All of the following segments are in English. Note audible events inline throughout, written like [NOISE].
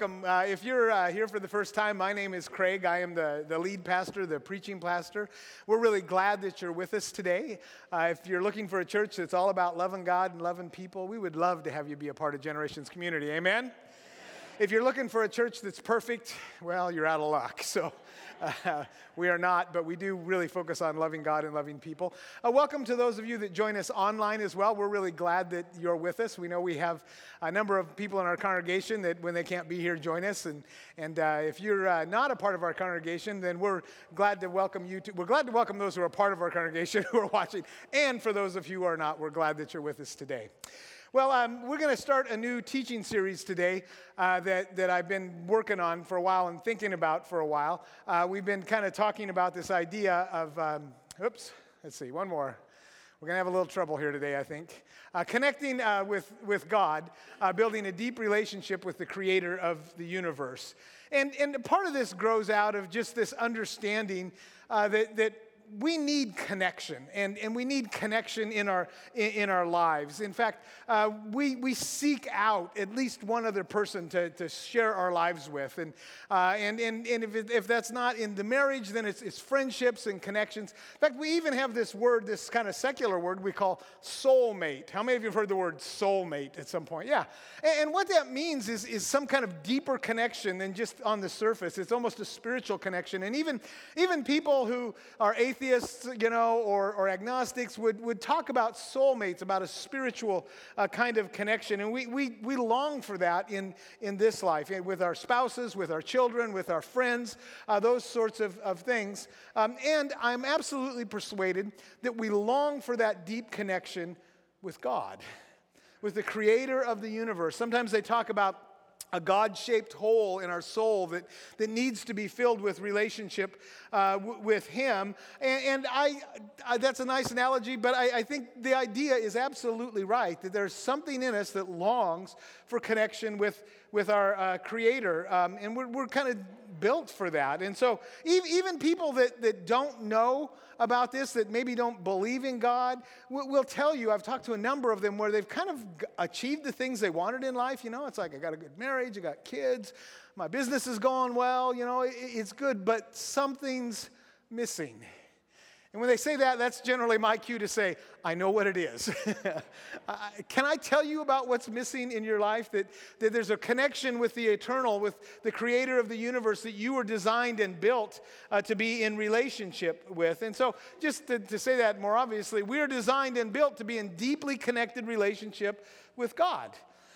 welcome. Uh, if you're uh, here for the first time, my name is Craig. I am the, the lead pastor, the preaching pastor. We're really glad that you're with us today. Uh, if you're looking for a church that's all about loving God and loving people, we would love to have you be a part of Generations Community. Amen? If you're looking for a church that's perfect, well, you're out of luck. So uh, [LAUGHS] we are not, but we do really focus on loving God and loving people. Uh, welcome to those of you that join us online as well. We're really glad that you're with us. We know we have a number of people in our congregation that when they can't be here, join us. And, and uh, if you're uh, not a part of our congregation, then we're glad to welcome you. To, we're glad to welcome those who are part of our congregation [LAUGHS] who are watching. And for those of you who are not, we're glad that you're with us today. Well, um, we're going to start a new teaching series today uh, that, that I've been working on for a while and thinking about for a while. Uh, we've been kind of talking about this idea of, um, oops, let's see, one more. We're going to have a little trouble here today, I think. Uh, connecting uh, with, with God, uh, building a deep relationship with the creator of the universe. And, and part of this grows out of just this understanding uh, that, that we need connection, and, and we need connection in our, in, in our lives. In fact, uh, we, we seek out at least one other person to, to share our lives with. And, uh, and, and, and if, it, if that's not in the marriage, then it's, it's friendships and connections. In fact, we even have this word, this kind of secular word we call soulmate. How many of you have heard the word soulmate at some point? Yeah. And, and what that means is, is some kind of deeper connection than just on the surface. It's almost a spiritual connection. And even, even people who are atheists, atheists, you know, or, or agnostics would, would talk about soulmates, about a spiritual uh, kind of connection. And we, we, we long for that in, in this life, eh, with our spouses, with our children, with our friends, uh, those sorts of, of things. Um, and I'm absolutely persuaded that we long for that deep connection with God, [LAUGHS] with the creator of the universe. Sometimes they talk about a God shaped hole in our soul that, that needs to be filled with relationship uh, w- with Him. And, and I, I, that's a nice analogy, but I, I, think the idea is absolutely right that there's something in us that longs for connection with, with our uh, Creator. Um, and we're, we're kind of built for that. And so, even people that, that don't know about this, that maybe don't believe in God, will tell you. I've talked to a number of them where they've kind of achieved the things they wanted in life. You know, it's like I got a good marriage, I got kids, my business is going well, you know, it's good, but something's missing. And when they say that, that's generally my cue to say, I know what it is. [LAUGHS] Can I tell you about what's missing in your life? That, that there's a connection with the eternal, with the creator of the universe that you were designed and built uh, to be in relationship with. And so, just to, to say that more obviously, we are designed and built to be in deeply connected relationship with God.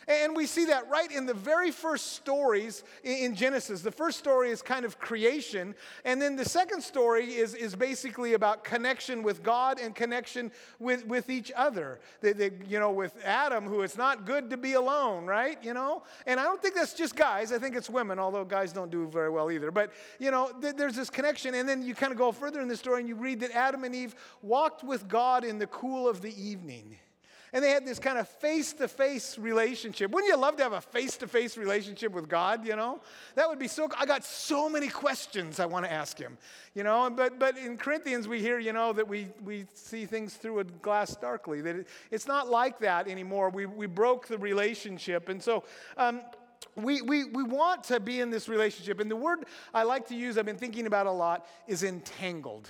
And we see that right in the very first stories in Genesis. The first story is kind of creation, and then the second story is, is basically about connection with God and connection with, with each other. The, the, you know, with Adam, who it's not good to be alone, right? You know? And I don't think that's just guys, I think it's women, although guys don't do very well either. But, you know, th- there's this connection, and then you kind of go further in the story and you read that Adam and Eve walked with God in the cool of the evening. And they had this kind of face to face relationship. Wouldn't you love to have a face to face relationship with God, you know? That would be so, I got so many questions I want to ask him, you know? But, but in Corinthians, we hear, you know, that we, we see things through a glass darkly, that it, it's not like that anymore. We, we broke the relationship. And so, um, we, we, we want to be in this relationship. And the word I like to use, I've been thinking about a lot, is entangled.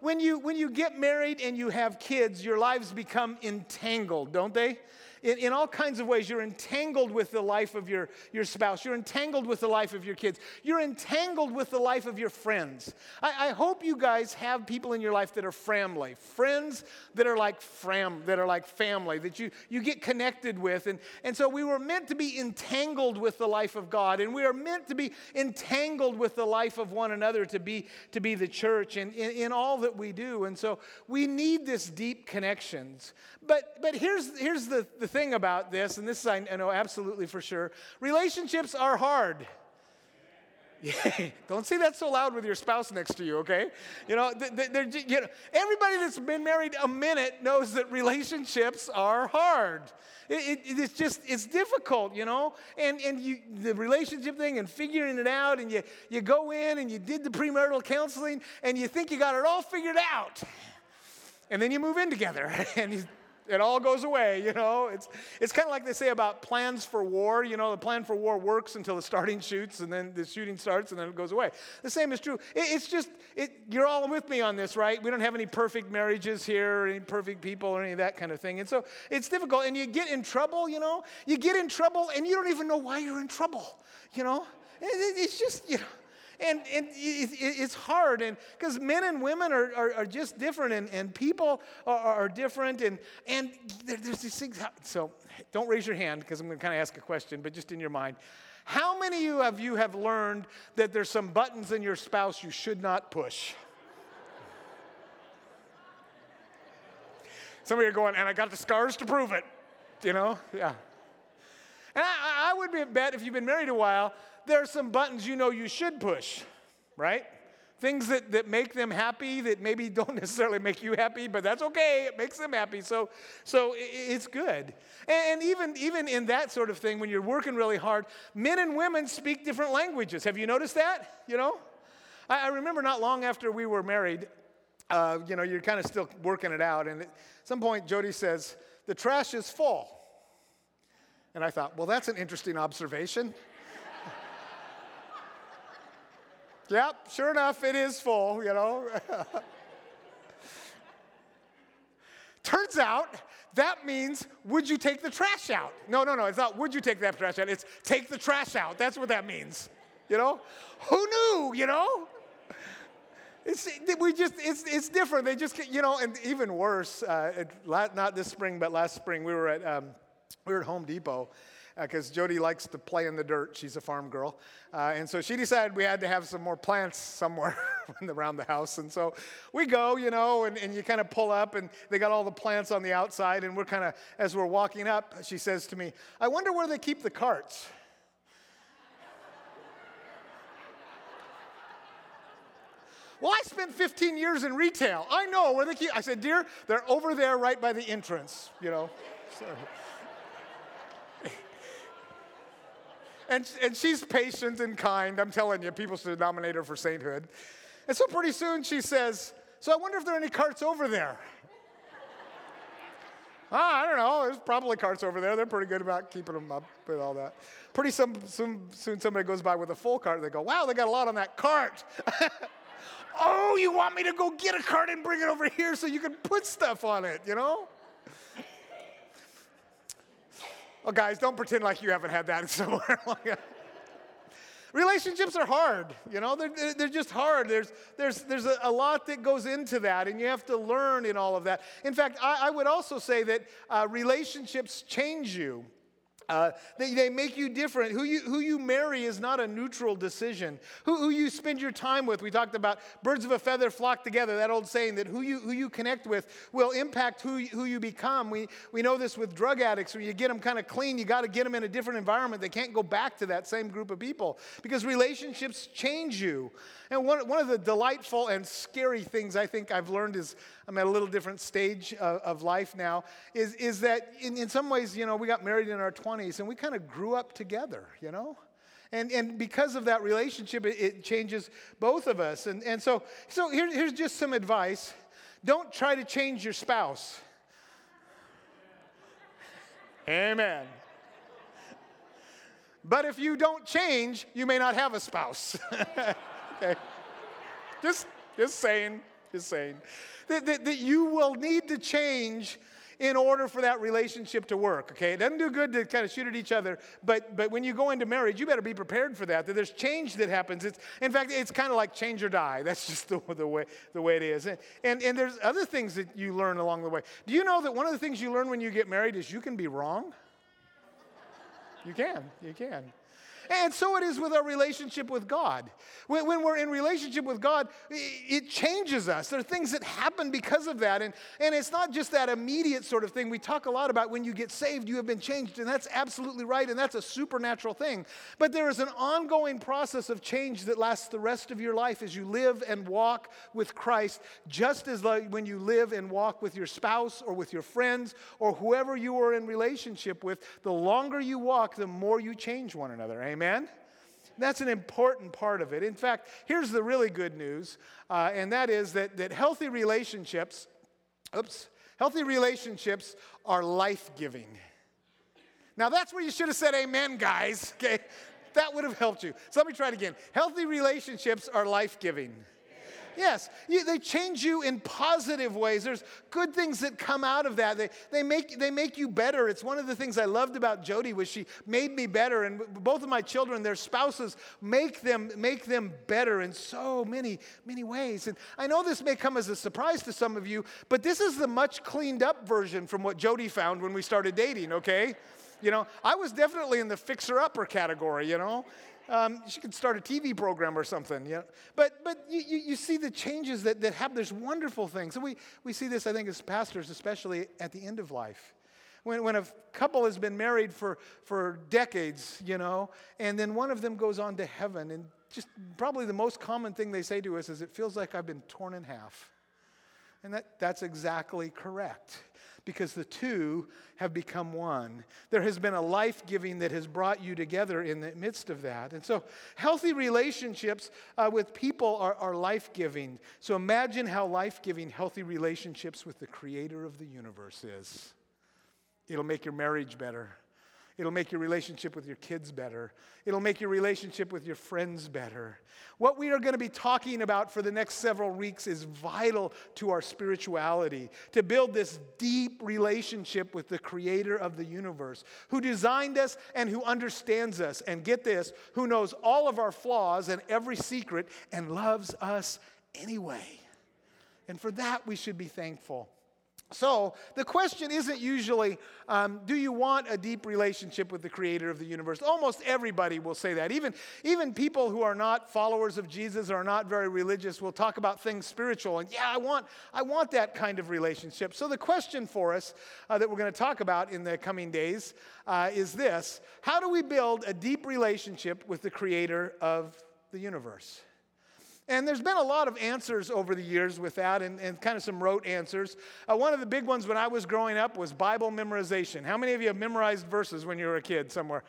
When you, when you get married and you have kids, your lives become entangled, don't they? In, in all kinds of ways. You're entangled with the life of your, your spouse, you're entangled with the life of your kids, you're entangled with the life of your friends. I, I hope you guys have people in your life that are family, friends that are like fram, that are like family, that you, you get connected with. And, and so we were meant to be entangled with the life of God, and we are meant to be entangled with the life of one another to be, to be the church and in, in all that we do. And so we need this deep connections. But, but here's, here's the, the thing about this, and this I know absolutely for sure relationships are hard. [LAUGHS] Don't say that so loud with your spouse next to you, okay? You know, they're, you know, everybody that's been married a minute knows that relationships are hard. It, it, it's just, it's difficult, you know? And, and you, the relationship thing and figuring it out, and you, you go in and you did the premarital counseling, and you think you got it all figured out. And then you move in together, [LAUGHS] and you It all goes away, you know. It's, it's kind of like they say about plans for war. You know, the plan for war works until the starting shoots, and then the shooting starts, and then it goes away. The same is true. It, it's just, it, you're all with me on this, right? We don't have any perfect marriages here, or any perfect people, or any of that kind of thing. And so it's difficult. And you get in trouble, you know. You get in trouble, and you don't even know why you're in trouble, you know. It, it's just, you know and, and it, it's hard and because men and women are, are, are, just different and, and people are, are different and, and there's these things so don't raise your hand because i'm going to kind of ask a question but just in your mind. How many of you have learned that there's some buttons in your spouse you should not push? Some of you are going and i got the scars to prove it you know? Yeah. And I, I would bet if you've been married a while there are some buttons you know you should push, right? Things that, that make them happy that maybe [LAUGHS] don't necessarily make you happy, but that's okay. It makes them happy. So, so it's good. And even, even in that sort of thing, when you're working really hard, men and women speak different languages. Have you noticed that? You know? I, I remember not long after we were married, uh, you know, you're kind of still working it out. And at some point, Jody says, The trash is full. And I thought, well, that's an interesting observation. Yep, sure enough, it is full, you know. [LAUGHS] Turns out that means, would you take the trash out? No, no, no, it's not, would you take that trash out? It's take the trash out. That's what that means, you know? Who knew, you know? It's, we just, it's, it's different. They just, you know, and even worse, uh, it, not this spring, but last spring, we were at, um, we were at Home Depot because uh, Jody likes to play in the dirt. She's a farm girl. Uh, and so she decided we had to have some more plants somewhere [LAUGHS] around the house. And so we go, you know, and, and you kind of pull up, and they got all the plants on the outside. And we're kind of, as we're walking up, she says to me, I wonder where they keep the carts. [LAUGHS] Well, I spent 15 years in retail. I know where they keep. I said, dear, they're over there right by the entrance, you know. So. And, and she's patient and kind. I'm telling you, people should nominate her for sainthood. And so pretty soon she says, So I wonder if there are any carts over there. [LAUGHS] ah, I don't know. There's probably carts over there. They're pretty good about keeping them up with all that. Pretty some, some, soon somebody goes by with a full cart. They go, Wow, they got a lot on that cart. [LAUGHS] oh, you want me to go get a cart and bring it over here so you can put stuff on it, you know? Oh, guys, don't pretend like you haven't had that [LAUGHS] somewhere. Relationships are hard, you know, they're, they're just hard. There's, there's, there's a, a, lot that goes into that, and you have to learn in all of that. In fact, I, I would also say that uh, relationships change you. Uh, they, they make you different. Who you, who you marry is not a neutral decision. Who, who you spend your time with, we talked about birds of a feather flock together, that old saying that who you, who you connect with will impact who, who you become. We, we know this with drug addicts. When you get them kind of clean, you got to get them in a different environment. They can't go back to that same group of people because relationships change you. And one, one of the delightful and scary things I think I've learned is I'm at a little different stage of, of life now, is, is that in, in some ways, you know, we got married in our 20s and we kind of grew up together, you know? And, and because of that relationship, it, it changes both of us. And, and so, so here, here's just some advice don't try to change your spouse. Amen. But if you don't change, you may not have a spouse. [LAUGHS] okay. Just, just saying, just saying that, that, that you will need to change in order for that relationship to work, okay? It doesn't do good to kind of shoot at each other, but, but when you go into marriage, you better be prepared for that, that there's change that happens. It's, in fact, it's kind of like change or die. [LAUGHS] That's just the, the, way, the way it is. And, and, and there's other things that you learn along the way. Do you know that one of the things you learn when you get married is you can be wrong? You can, you can. And so it is with our relationship with God. When, we're in relationship with God, it changes us. There are things that happen because of that. And, and it's not just that immediate sort of thing. We talk a lot about when you get saved, you have been changed, and that's absolutely right, and that's a supernatural thing. But there is an ongoing process of change that lasts the rest of your life as you live and walk with Christ, just as like when you live and walk with your spouse or with your friends or whoever you are in relationship with. The longer you walk, the more you change one another. Amen. Amen? That's an important part of it. In fact, here's the really good news, uh, and that is that, that healthy relationships, oops, Healthy relationships are life giving. Now, that's where you should have said amen, guys, [LAUGHS] okay? That would have helped you. So let me try it again. Healthy relationships are life giving. Yes, you, they change you in positive ways. There's good things that come out of that. They, they, make, they make you better. It's one of the things I loved about Jody was she made me better. And both of my children, their spouses, make them, make them better in so many, many ways. And I know this may come as a surprise to some of you, but this is the much cleaned up version from what Jody found when we started dating, okay? You know, I was definitely in the fixer-upper category, you know. Um, she could start a TV program or something, you know. But, but you, you, you, see the changes that, that happen. There's wonderful things. And we, we see this, I think, as pastors, especially at the end of life. When, when a couple has been married for, for decades, you know, and then one of them goes on to heaven, and just probably the most common thing they say to us is, It feels like I've been torn in half. And that, that's exactly correct because the two have become one. There has been a life giving that has brought you together in the midst of that. And so, healthy relationships uh, with people are, are life giving. So, imagine how life giving healthy relationships with the creator of the universe is. It'll make your marriage better. It'll make your relationship with your kids better. It'll make your relationship with your friends better. What we are going to be talking about for the next several weeks is vital to our spirituality to build this deep relationship with the creator of the universe, who designed us and who understands us. And get this, who knows all of our flaws and every secret and loves us anyway. And for that, we should be thankful. So, the question isn't usually, um, do you want a deep relationship with the creator of the universe? Almost everybody will say that. Even, even people who are not followers of Jesus or are not very religious will talk about things spiritual. And yeah, I want, I want that kind of relationship. So, the question for us uh, that we're going to talk about in the coming days uh, is this How do we build a deep relationship with the creator of the universe? And there's been a lot of answers over the years with that, and, and kind of some rote answers. Uh, one of the big ones when I was growing up was Bible memorization. How many of you have memorized verses when you were a kid somewhere?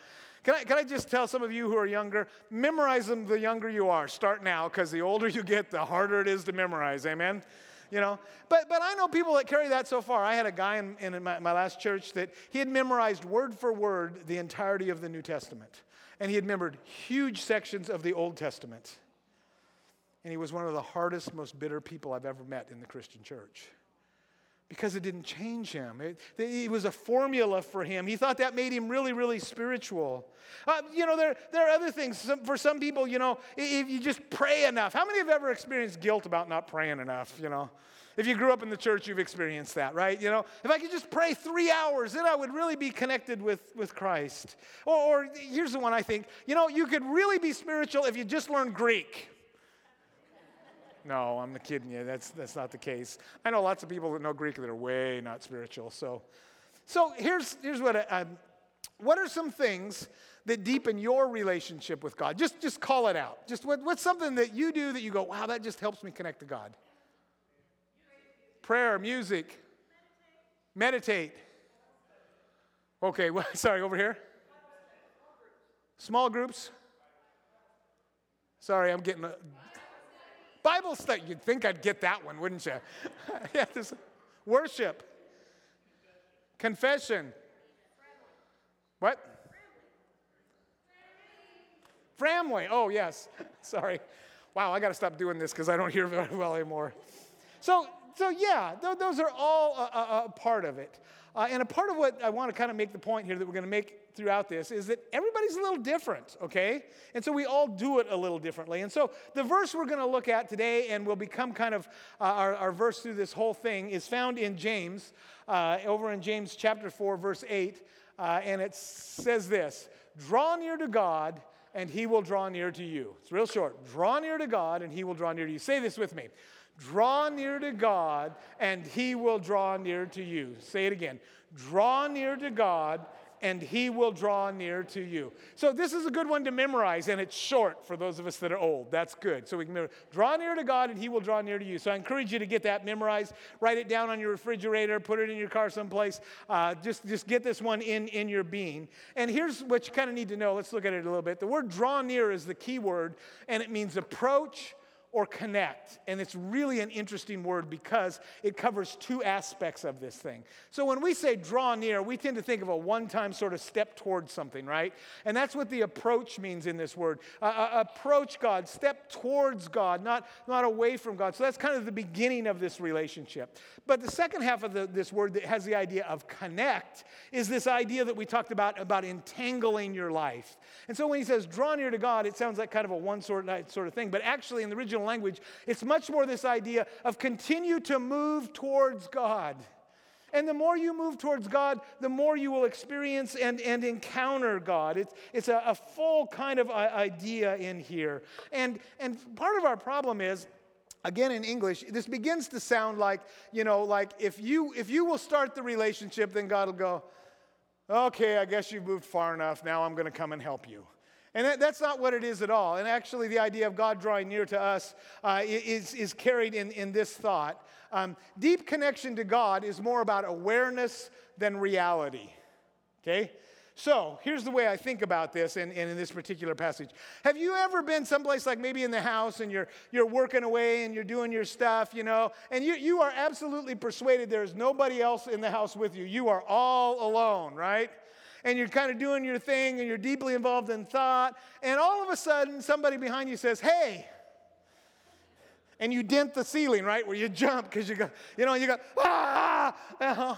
Can I, can I just tell some of you who are younger, memorize them the younger you are. Start now, because the older you get, the harder it is to memorize. Amen? You know? But, but I know people that carry that so far. I had a guy in, in my, my last church that he had memorized word for word the entirety of the New Testament. And he had remembered huge sections of the Old Testament. And he was one of the hardest, most bitter people I've ever met in the Christian church because it didn't change him. It, it, was a formula for him. He thought that made him really, really spiritual. Uh, you know, there, there are other things. Some, for some people, you know, if you just pray enough. How many have ever experienced guilt about not praying enough, you know? If you grew up in the church, you've experienced that, right? You know, if I could just pray three hours, then I would really be connected with, with Christ. Or, or here's the one I think, you know, you could really be spiritual if you just learned Greek. No, I'm kidding you. That's, that's not the case. I know lots of people that know Greek that are way not spiritual. So, so here's, here's what I, um, what are some things that deepen your relationship with God? Just, just call it out. Just what, what's something that you do that you go, wow, that just helps me connect to God? Prayer, music, meditate. Okay, well, [LAUGHS] sorry, over here. Small groups. Sorry, I'm getting Bible study. You'd think I'd get that one, wouldn't you? [LAUGHS] yeah, this, worship, confession. What? Framway. Oh, yes. [LAUGHS] Sorry. Wow, I got to stop doing this because I don't hear very well anymore. So, so yeah, th- those are all a, a, a part of it. Uh, and a part of what I want to kind of make the point here that we're going to make throughout this is that everybody's a little different, okay? And so we all do it a little differently. And so the verse we're going to look at today and will become kind of uh, our, our, verse through this whole thing is found in James, uh, over in James chapter 4, verse 8. Uh, and it says this Draw near to God, and he will draw near to you. It's real short. Draw near to God, and he will draw near to you. Say this with me. Draw near to God, and he will draw near to you. Say it again. Draw near to God, and he will draw near to you. So this is a good one to memorize, and it's short for those of us that are old. That's good. So we can draw near to God, and he will draw near to you. So I encourage you to get that memorized. Write it down on your refrigerator. Put it in your car someplace. Uh, just, just get this one in, in your being. And here's what you kind of need to know. Let's look at it a little bit. The word draw near is the key word, and it means approach or connect. And it's really an interesting word because it covers two aspects of this thing. So when we say draw near, we tend to think of a one time sort of step towards something, right? And that's what the approach means in this word. Uh, approach God, step towards God, not, not away from God. So that's kind of the beginning of this relationship. But the second half of the, this word that has the idea of connect is this idea that we talked about, about entangling your life. And so when he says draw near to God, it sounds like kind of a one sort, sort of thing. But actually, in the original language, it's much more this idea of continue to move towards God. And the more you move towards God, the more you will experience and, and encounter God. It's, it's a, a full kind of uh, idea in here. And, and part of our problem is, again in English, this begins to sound like, you know, like if you, if you will start the relationship, then God will go, okay, I guess you've moved far enough. Now I'm going to come and help you. And that, that's not what it is at all. And actually, the idea of God drawing near to us uh, is, is carried in, in this thought. Um, deep connection to God is more about awareness than reality. Okay? So here's the way I think about this in, in, in, this particular passage. Have you ever been someplace like maybe in the house and you're, you're working away and you're doing your stuff, you know, and you, you are absolutely persuaded there's nobody else in the house with you? You are all alone, right? And you're kind of doing your thing and you're deeply involved in thought, and all of a sudden somebody behind you says, Hey, and you dent the ceiling, right? Where you jump because you go, you know, you go, ah, uh-huh.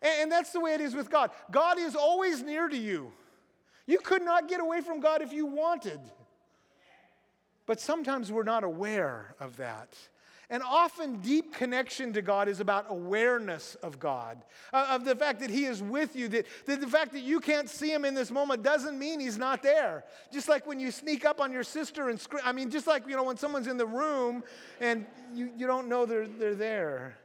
and, and that's the way it is with God. God is always near to you. You could not get away from God if you wanted. But sometimes we're not aware of that. And often, deep connection to God is about awareness of God, uh, of the fact that He is with you, that, that, the fact that you can't see Him in this moment doesn't mean He's not there. Just like when you sneak up on your sister and scream, I mean, just like, you know, when someone's in the room and you, you don't know they're, they're there.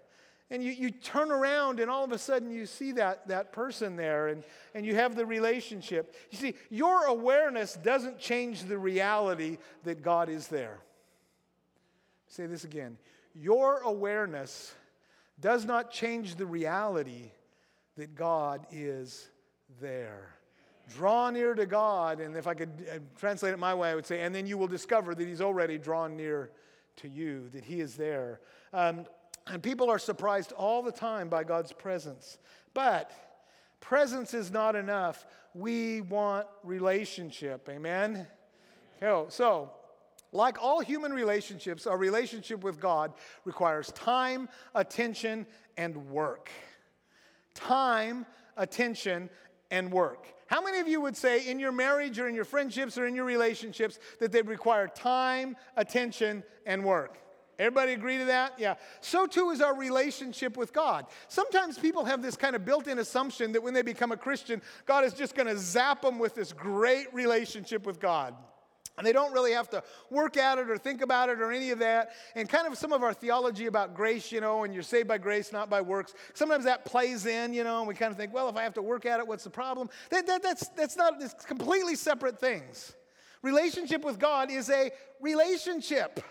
And you, you turn around and all of a sudden you see that, that person there and, and you have the relationship. You see, your awareness doesn't change the reality that God is there. Say this again. Your awareness does not change the reality that God is there. Draw near to God, and if I could uh, translate it my way, I would say, and then you will discover that He's already drawn near to you, that He is there. Um, and people are surprised all the time by God's presence. But presence is not enough. We want relationship. Amen? So, like all human relationships, our relationship with God requires time, attention, and work. Time, attention, and work. How many of you would say in your marriage or in your friendships or in your relationships that they require time, attention, and work? Everybody agree to that? Yeah. So too is our relationship with God. Sometimes people have this kind of built in assumption that when they become a Christian, God is just going to zap them with this great relationship with God. And they don't really have to work at it or think about it or any of that. And kind of some of our theology about grace, you know, and you're saved by grace, not by works, sometimes that plays in, you know, and we kind of think, well, if I have to work at it, what's the problem? That, that, that's, that's not, it's completely separate things. Relationship with God is a relationship.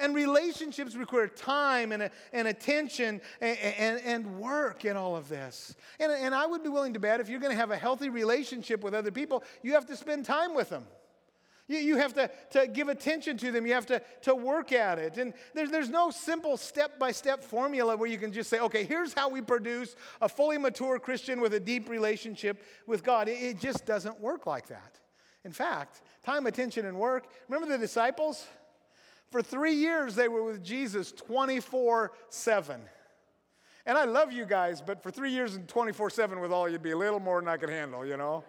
And relationships require time and, and attention and, and, and, work in all of this. And, and I would be willing to bet if you're going to have a healthy relationship with other people, you have to spend time with them. You, you have to, to give attention to them. You have to, to work at it. And there's, there's no simple step by step formula where you can just say, okay, here's how we produce a fully mature Christian with a deep relationship with God. It, it just doesn't work like that. In fact, time, attention, and work. Remember the disciples? For three years, they were with Jesus 24 7. And I love you guys, but for three years and 24 7 with all, you'd be a little more than I could handle, you know?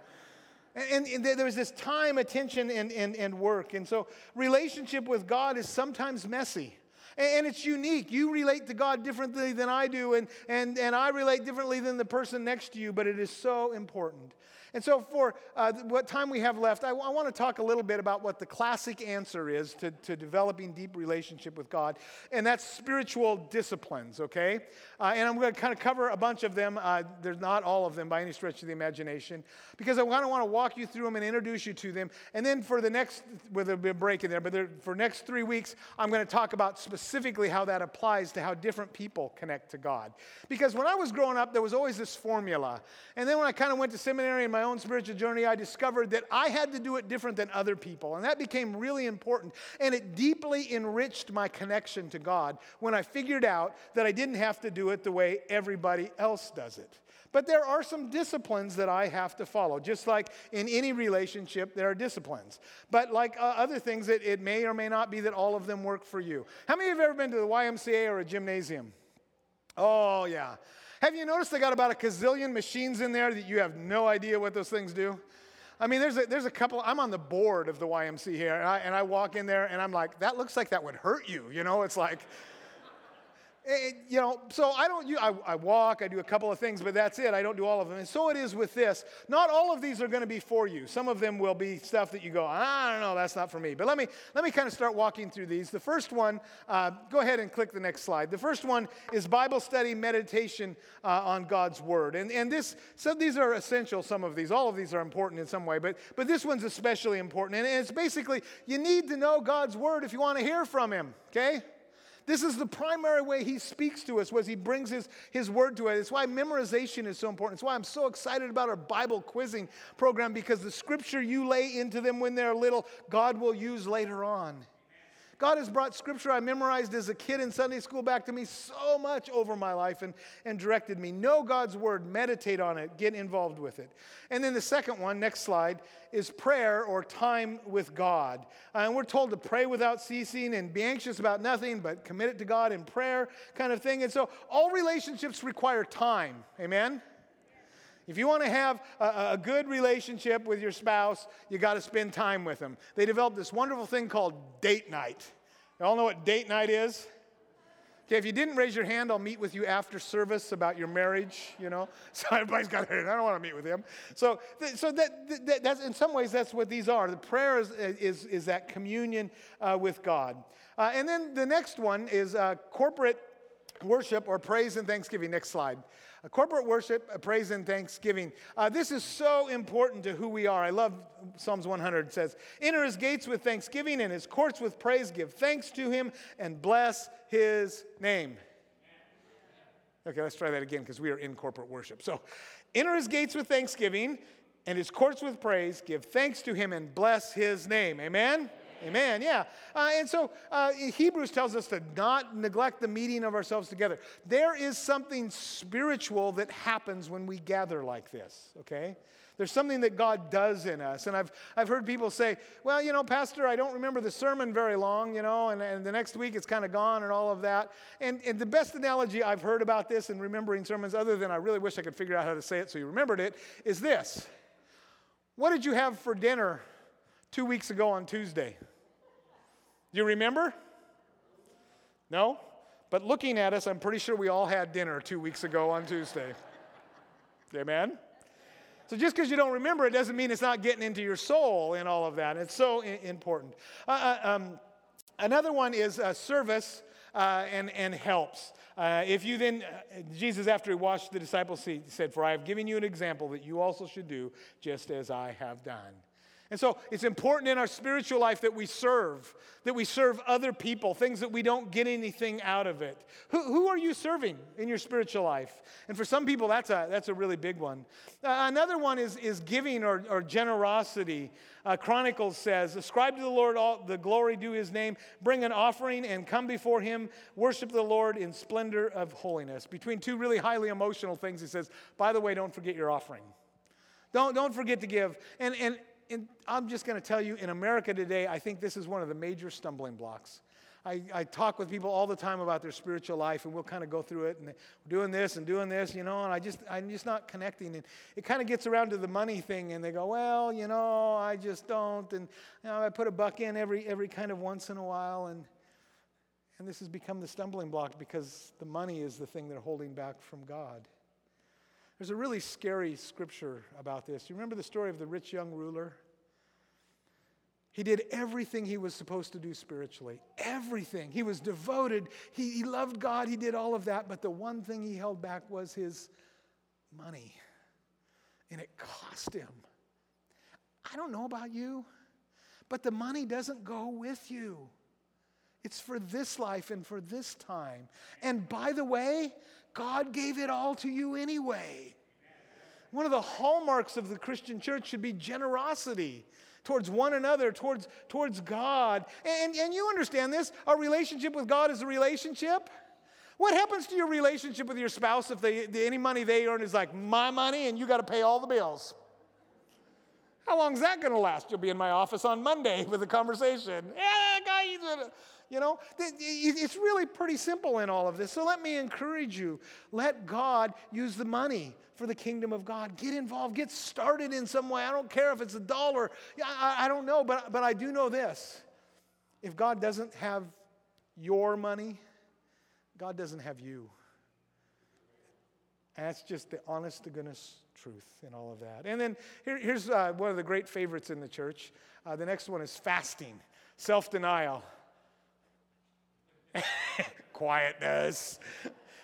And, and there was this time, attention, and, and, and work. And so, relationship with God is sometimes messy. And it's unique. You relate to God differently than I do, and, and, and I relate differently than the person next to you, but it is so important. And so, for uh, what time we have left, I, w- I want to talk a little bit about what the classic answer is to, to developing deep relationship with God, and that's spiritual disciplines, okay? Uh, and I'm going to kind of cover a bunch of them. Uh, there's not all of them by any stretch of the imagination, because I kind of want to walk you through them and introduce you to them. And then for the next, with a break in there, but there, for next three weeks, I'm going to talk about specifically how that applies to how different people connect to God. Because when I was growing up, there was always this formula. And then when I kind of went to seminary and my own spiritual journey, I discovered that I had to do it different than other people. And that became really important. And it deeply enriched my connection to God when I figured out that I didn't have to do it the way everybody else does it. But there are some disciplines that I have to follow. Just like in any relationship, there are disciplines. But like uh, other things, it, it may or may not be that all of them work for you. How many of you have ever been to the YMCA or a gymnasium? Oh, yeah. Have you noticed they got about a gazillion machines in there that you have no idea what those things do? I mean, there's a, there's a couple, I'm on the board of the YMCA here, and I, and I walk in there and I'm like, that looks like that would hurt you. You know, it's like, it, you know, so I don't, I, I walk, I do a couple of things, but that's it. I don't do all of them. And so it is with this. Not all of these are going to be for you. Some of them will be stuff that you go, I don't know, that's not for me. But let me, let me kind of start walking through these. The first one, uh, go ahead and click the next slide. The first one is Bible study meditation uh, on God's Word. And, and this, so these are essential, some of these. All of these are important in some way, but, but this one's especially important. And it's basically, you need to know God's Word if you want to hear from Him, okay? This is the primary way he speaks to us, was he brings his, his word to us. It's why memorization is so important. It's why I'm so excited about our Bible quizzing program because the scripture you lay into them when they're little, God will use later on. God has brought scripture I memorized as a kid in Sunday school back to me so much over my life and, and directed me. Know God's word, meditate on it, get involved with it. And then the second one, next slide, is prayer or time with God. Uh, and we're told to pray without ceasing and be anxious about nothing, but commit it to God in prayer, kind of thing. And so all relationships require time. Amen? If you want to have a, a, good relationship with your spouse, you got to spend time with them. They developed this wonderful thing called date night. You all know what date night is? Okay, if you didn't raise your hand, I'll meet with you after service about your marriage, you know. [LAUGHS] So everybody's got hand. I don't want to meet with him. So, so that, that, that's, in some ways, that's what these are. The prayer is, is, is that communion uh, with God. Uh, and then the next one is uh, corporate worship or praise and thanksgiving. Next slide. A corporate worship, a praise and thanksgiving. Uh, this is so important to who we are. I love Psalms 100 it says, Enter his gates with thanksgiving and his courts with praise. Give thanks to him and bless his name. Okay, let's try that again because we are in corporate worship. So, enter his gates with thanksgiving and his courts with praise. Give thanks to him and bless his name. Amen? Amen. Yeah. Uh, and so uh, Hebrews tells us to not neglect the meeting of ourselves together. There is something spiritual that happens when we gather like this, okay? There's something that God does in us. And I've, I've heard people say, well, you know, Pastor, I don't remember the sermon very long, you know, and, and the next week it's kind of gone and all of that. And, and the best analogy I've heard about this in remembering sermons, other than I really wish I could figure out how to say it so you remembered it, is this What did you have for dinner two weeks ago on Tuesday? Do you remember? No? But looking at us, I'm pretty sure we all had dinner two weeks ago on Tuesday. Amen? So just because you don't remember it doesn't mean it's not getting into your soul and all of that. It's so important. Uh, uh um, another one is uh, service uh, and, and helps. Uh, if you then, uh, Jesus, after he washed the disciples' feet, said, For I have given you an example that you also should do just as I have done. And so it's important in our spiritual life that we serve, that we serve other people, things that we don't get anything out of it. Who, who are you serving in your spiritual life? And for some people, that's a, that's a really big one. Uh, another one is, is giving or, or generosity. Uh, Chronicles says, Ascribe to the Lord all the glory due his name, bring an offering and come before him, worship the Lord in splendor of holiness. Between two really highly emotional things, he says, By the way, don't forget your offering. Don't, don't forget to give. And, and in, I'm just going to tell you, in America today, I think this is one of the major stumbling blocks. I, I, talk with people all the time about their spiritual life, and we'll kind of go through it and doing this and doing this, you know, and I just, I'm just not connecting. And it kind of gets around to the money thing, and they go, well, you know, I just don't. And you know, I put a buck in every, every kind of once in a while, and, and this has become the stumbling block because the money is the thing they're holding back from God. There's a really scary scripture about this. You remember the story of the rich young ruler? He did everything he was supposed to do spiritually. Everything. He was devoted. He, he loved God. He did all of that. But the one thing he held back was his money. And it cost him. I don't know about you, but the money doesn't go with you. It's for this life and for this time. And by the way, God gave it all to you anyway. One of the hallmarks of the Christian church should be generosity towards one another, towards, towards God. And, and you understand this our relationship with God is a relationship. What happens to your relationship with your spouse if they, any money they earn is like my money and you got to pay all the bills? How long is that going to last? You'll be in my office on Monday [LAUGHS] with a conversation. Yeah, guy, you know, it's really pretty simple in all of this. So let me encourage you let God use the money for the kingdom of God. Get involved, get started in some way. I don't care if it's a dollar, I, don't know, but, but I do know this. If God doesn't have your money, God doesn't have you. And that's just the honest to goodness truth in all of that. And then here, here's uh, one of the great favorites in the church. Uh, the next one is fasting, self denial. [LAUGHS] Quietness.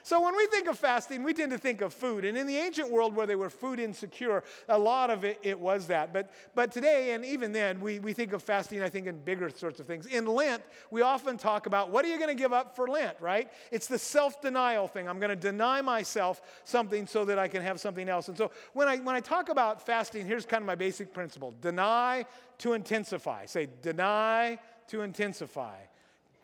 So, when we think of fasting, we tend to think of food. And in the ancient world where they were food insecure, a lot of it, it was that. But, but today, and even then, we, we think of fasting, I think, in bigger sorts of things. In Lent, we often talk about what are you going to give up for Lent, right? It's the self denial thing. I'm going to deny myself something so that I can have something else. And so, when I, when I talk about fasting, here's kind of my basic principle deny to intensify. Say, deny to intensify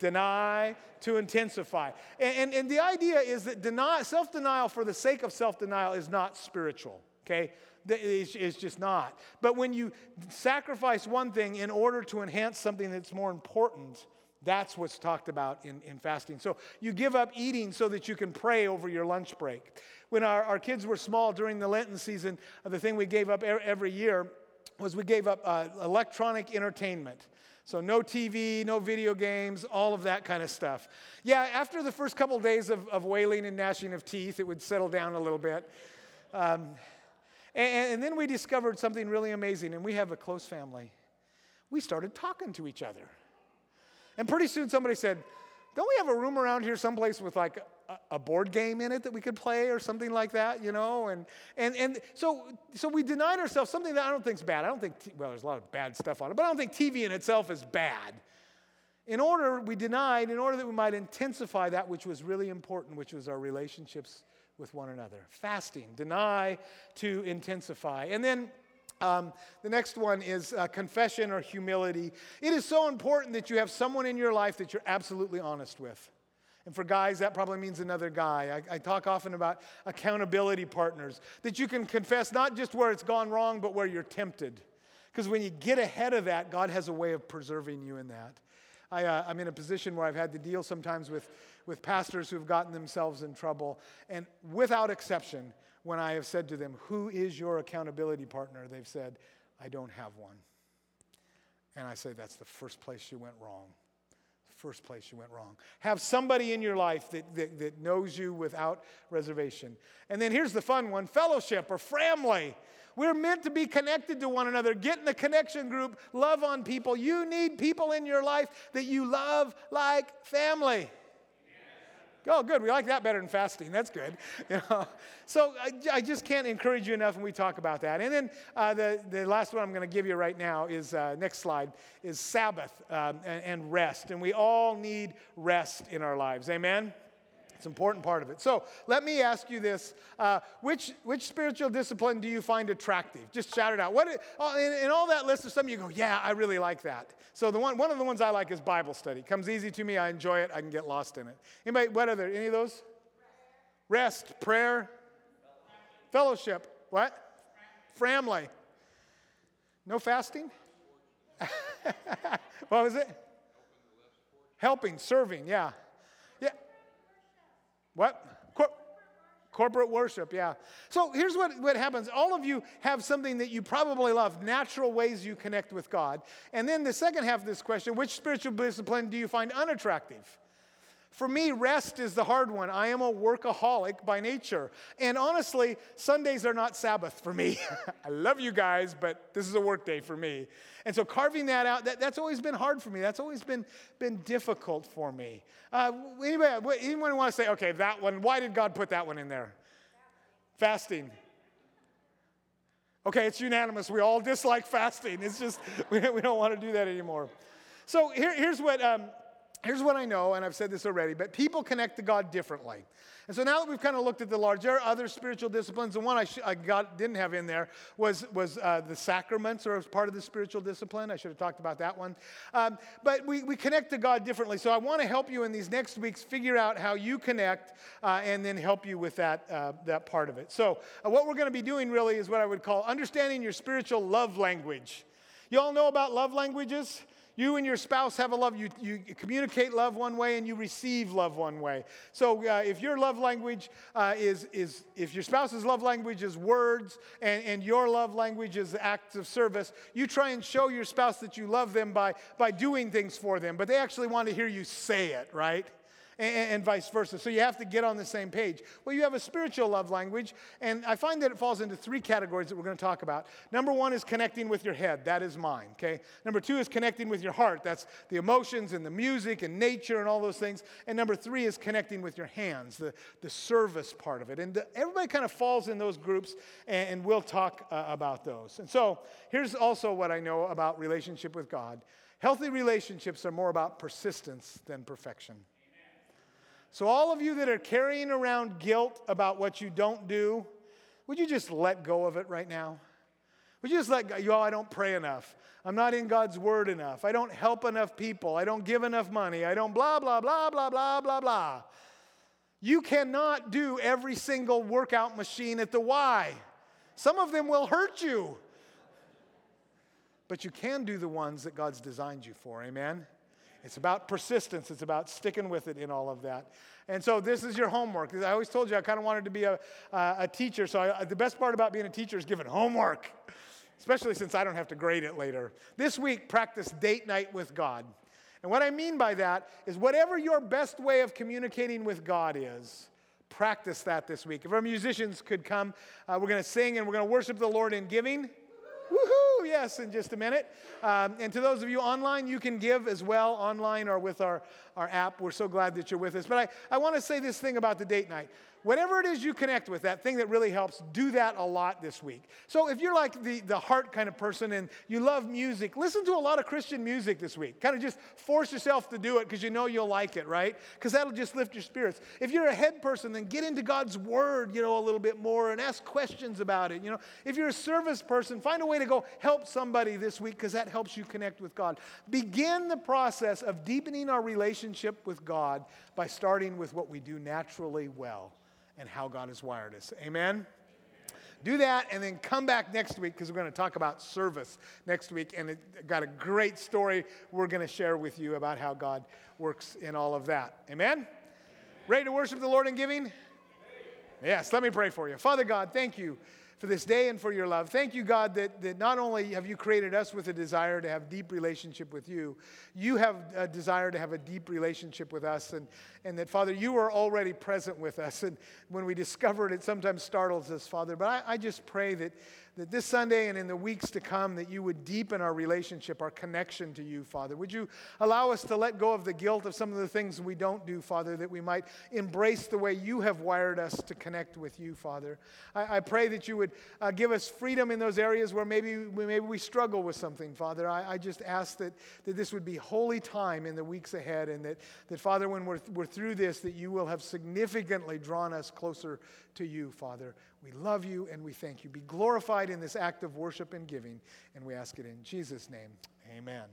deny to intensify. And, and, and the idea is that deny, self denial for the sake of self denial is not spiritual, okay? It's, it's just not. But when you sacrifice one thing in order to enhance something that's more important, that's what's talked about in, in fasting. So you give up eating so that you can pray over your lunch break. When our, our kids were small during the Lenten season, the thing we gave up every year was we gave up uh, electronic entertainment. So, no TV, no video games, all of that kind of stuff. Yeah, after the first couple of days of, of wailing and gnashing of teeth, it would settle down a little bit. Um, and, and then we discovered something really amazing, and we have a close family. We started talking to each other. And pretty soon somebody said, Don't we have a room around here someplace with like a board game in it that we could play or something like that, you know? And, and, and so, so we denied ourselves something that I don't think is bad. I don't think, well, there's a lot of bad stuff on it, but I don't think TV in itself is bad. In order, we denied, in order that we might intensify that which was really important, which was our relationships with one another. Fasting, deny to intensify. And then um, the next one is uh, confession or humility. It is so important that you have someone in your life that you're absolutely honest with. And for guys, that probably means another guy. I, I, talk often about accountability partners, that you can confess not just where it's gone wrong, but where you're tempted. Because when you get ahead of that, God has a way of preserving you in that. I, uh, in a position where I've had to deal sometimes with, with pastors who've gotten themselves in trouble. And without exception, when I have said to them, Who is your accountability partner? they've said, I don't have one. And I say, That's the first place you went wrong first place you went wrong. Have somebody in your life that, that, that knows you without reservation. And then here's the fun one fellowship or family. We're meant to be connected to one another. Get in the connection group, love on people. You need people in your life that you love like family. Oh, good. We like that better than fasting. That's good. [LAUGHS] You know? So I, I, just can't encourage you enough when we talk about that. And then uh, the, the last one I'm going to give you right now is uh, next slide is Sabbath um, and, and rest. And we all need rest in our lives. Amen? It's an important part of it. So let me ask you this: uh, which which spiritual discipline do you find attractive? Just shout it out. What uh, in, in all that list of some, you go, yeah, I really like that. So the one one of the ones I like is Bible study. Comes easy to me. I enjoy it. I can get lost in it. Anybody? What other? Any of those? Rest, prayer, fellowship. What? Family. No fasting. [LAUGHS] what was it? Helping, serving. Yeah. What? Cor- corporate worship, yeah. So here's what, what happens. All of you have something that you probably love, natural ways you connect with God. And then the second half of this question which spiritual discipline do you find unattractive? For me, rest is the hard one. I am a workaholic by nature. And honestly, Sundays are not Sabbath for me. [LAUGHS] I love you guys, but this is a work day for me. And so carving that out, that, that's always been hard for me. That's always been, been difficult for me. Uh, anybody, anyone want to say, okay, that one, why did God put that one in there? Fasting. Okay, it's unanimous. We all dislike fasting. It's just, [LAUGHS] we, don't want to do that anymore. So here, here's what um, here's what I know, and I've said this already, but people connect to God differently. And so now that we've kind of looked at the large, there are other spiritual disciplines. The one I, sh- I got, didn't have in there was, was uh, the sacraments, or as part of the spiritual discipline. I should have talked about that one. Um, but we, we connect to God differently. So I want to help you in these next weeks figure out how you connect uh, and then help you with that, uh, that part of it. So uh, what we're going to be doing really is what I would call understanding your spiritual love language. You all know about love languages? You and your spouse have a love. You, you communicate love one way and you receive love one way. So uh, if your love language uh, is, is, if your spouse's love language is words and, and your love language is acts of service, you try and show your spouse that you love them by, by doing things for them. But they actually want to hear you say it, right? And, and, vice versa. So you have to get on the same page. Well, you have a spiritual love language, and I find that it falls into three categories that we're going to talk about. Number one is connecting with your head. That is mine, okay? Number two is connecting with your heart. That's the emotions and the music and nature and all those things. And number three is connecting with your hands, the, the service part of it. And the, everybody kind of falls in those groups, and, and we'll talk uh, about those. And so here's also what I know about relationship with God. Healthy relationships are more about persistence than perfection. So, all of you that are carrying around guilt about what you don't do, would you just let go of it right now? Would you just let go? You, oh, I don't pray enough. I'm not in God's word enough. I don't help enough people. I don't give enough money. I don't blah, blah, blah, blah, blah, blah, blah. You cannot do every single workout machine at the Y. Some of them will hurt you. But you can do the ones that God's designed you for. Amen? It's about persistence. It's about sticking with it in all of that. And so this is your homework. I always told you I kind of wanted to be a, uh, a teacher. So I, the best part about being a teacher is giving homework, especially since I don't have to grade it later. This week, practice date night with God. And what I mean by that is whatever your best way of communicating with God is, practice that this week. If our musicians could come, uh, we're going to sing and we're going to worship the Lord in giving. Yes, in just a minute. Um, and to those of you online, you can give as well online or with our, our app. We're so glad that you're with us. But I, I want to say this thing about the date night whatever it is you connect with, that thing that really helps, do that a lot this week. So if you're like the, the heart kind of person and you love music, listen to a lot of Christian music this week. Kind of just force yourself to do it because you know you'll like it, right? Because that'll just lift your spirits. If you're a head person, then get into God's word, you know, a little bit more and ask questions about it. You know, if you're a service person, find a way to go help somebody this week because that helps you connect with God. Begin the process of deepening our relationship with God by starting with what we do naturally well and how God has wired us. Amen? Do that and then come back next week because we're going to talk about service next week. And it got a great story we're going to share with you about how God works in all of that. Amen? Ready to worship the Lord in giving? Yes, let me pray for you. Father God, thank you for this day and for your love. Thank you, God, that, that not only have you created us with a desire to have deep relationship with you, you have a desire to have a deep relationship with us. And, and that, Father, you are already present with us. And when we discover it, it sometimes startles us, Father. But I, I just pray that, that this Sunday and in the weeks to come, that you would deepen our relationship, our connection to you, Father. Would you allow us to let go of the guilt of some of the things we don't do, Father, that we might embrace the way you have wired us to connect with you, Father. I, I pray that you would uh, give us freedom in those areas where maybe we, maybe we struggle with something, Father. I, I just ask that, that this would be holy time in the weeks ahead, and that, that Father, when we're, we're through this, that you will have significantly drawn us closer to you, Father. We love you and we thank you. Be glorified in this act of worship and giving, and we ask it in Jesus' name. Amen.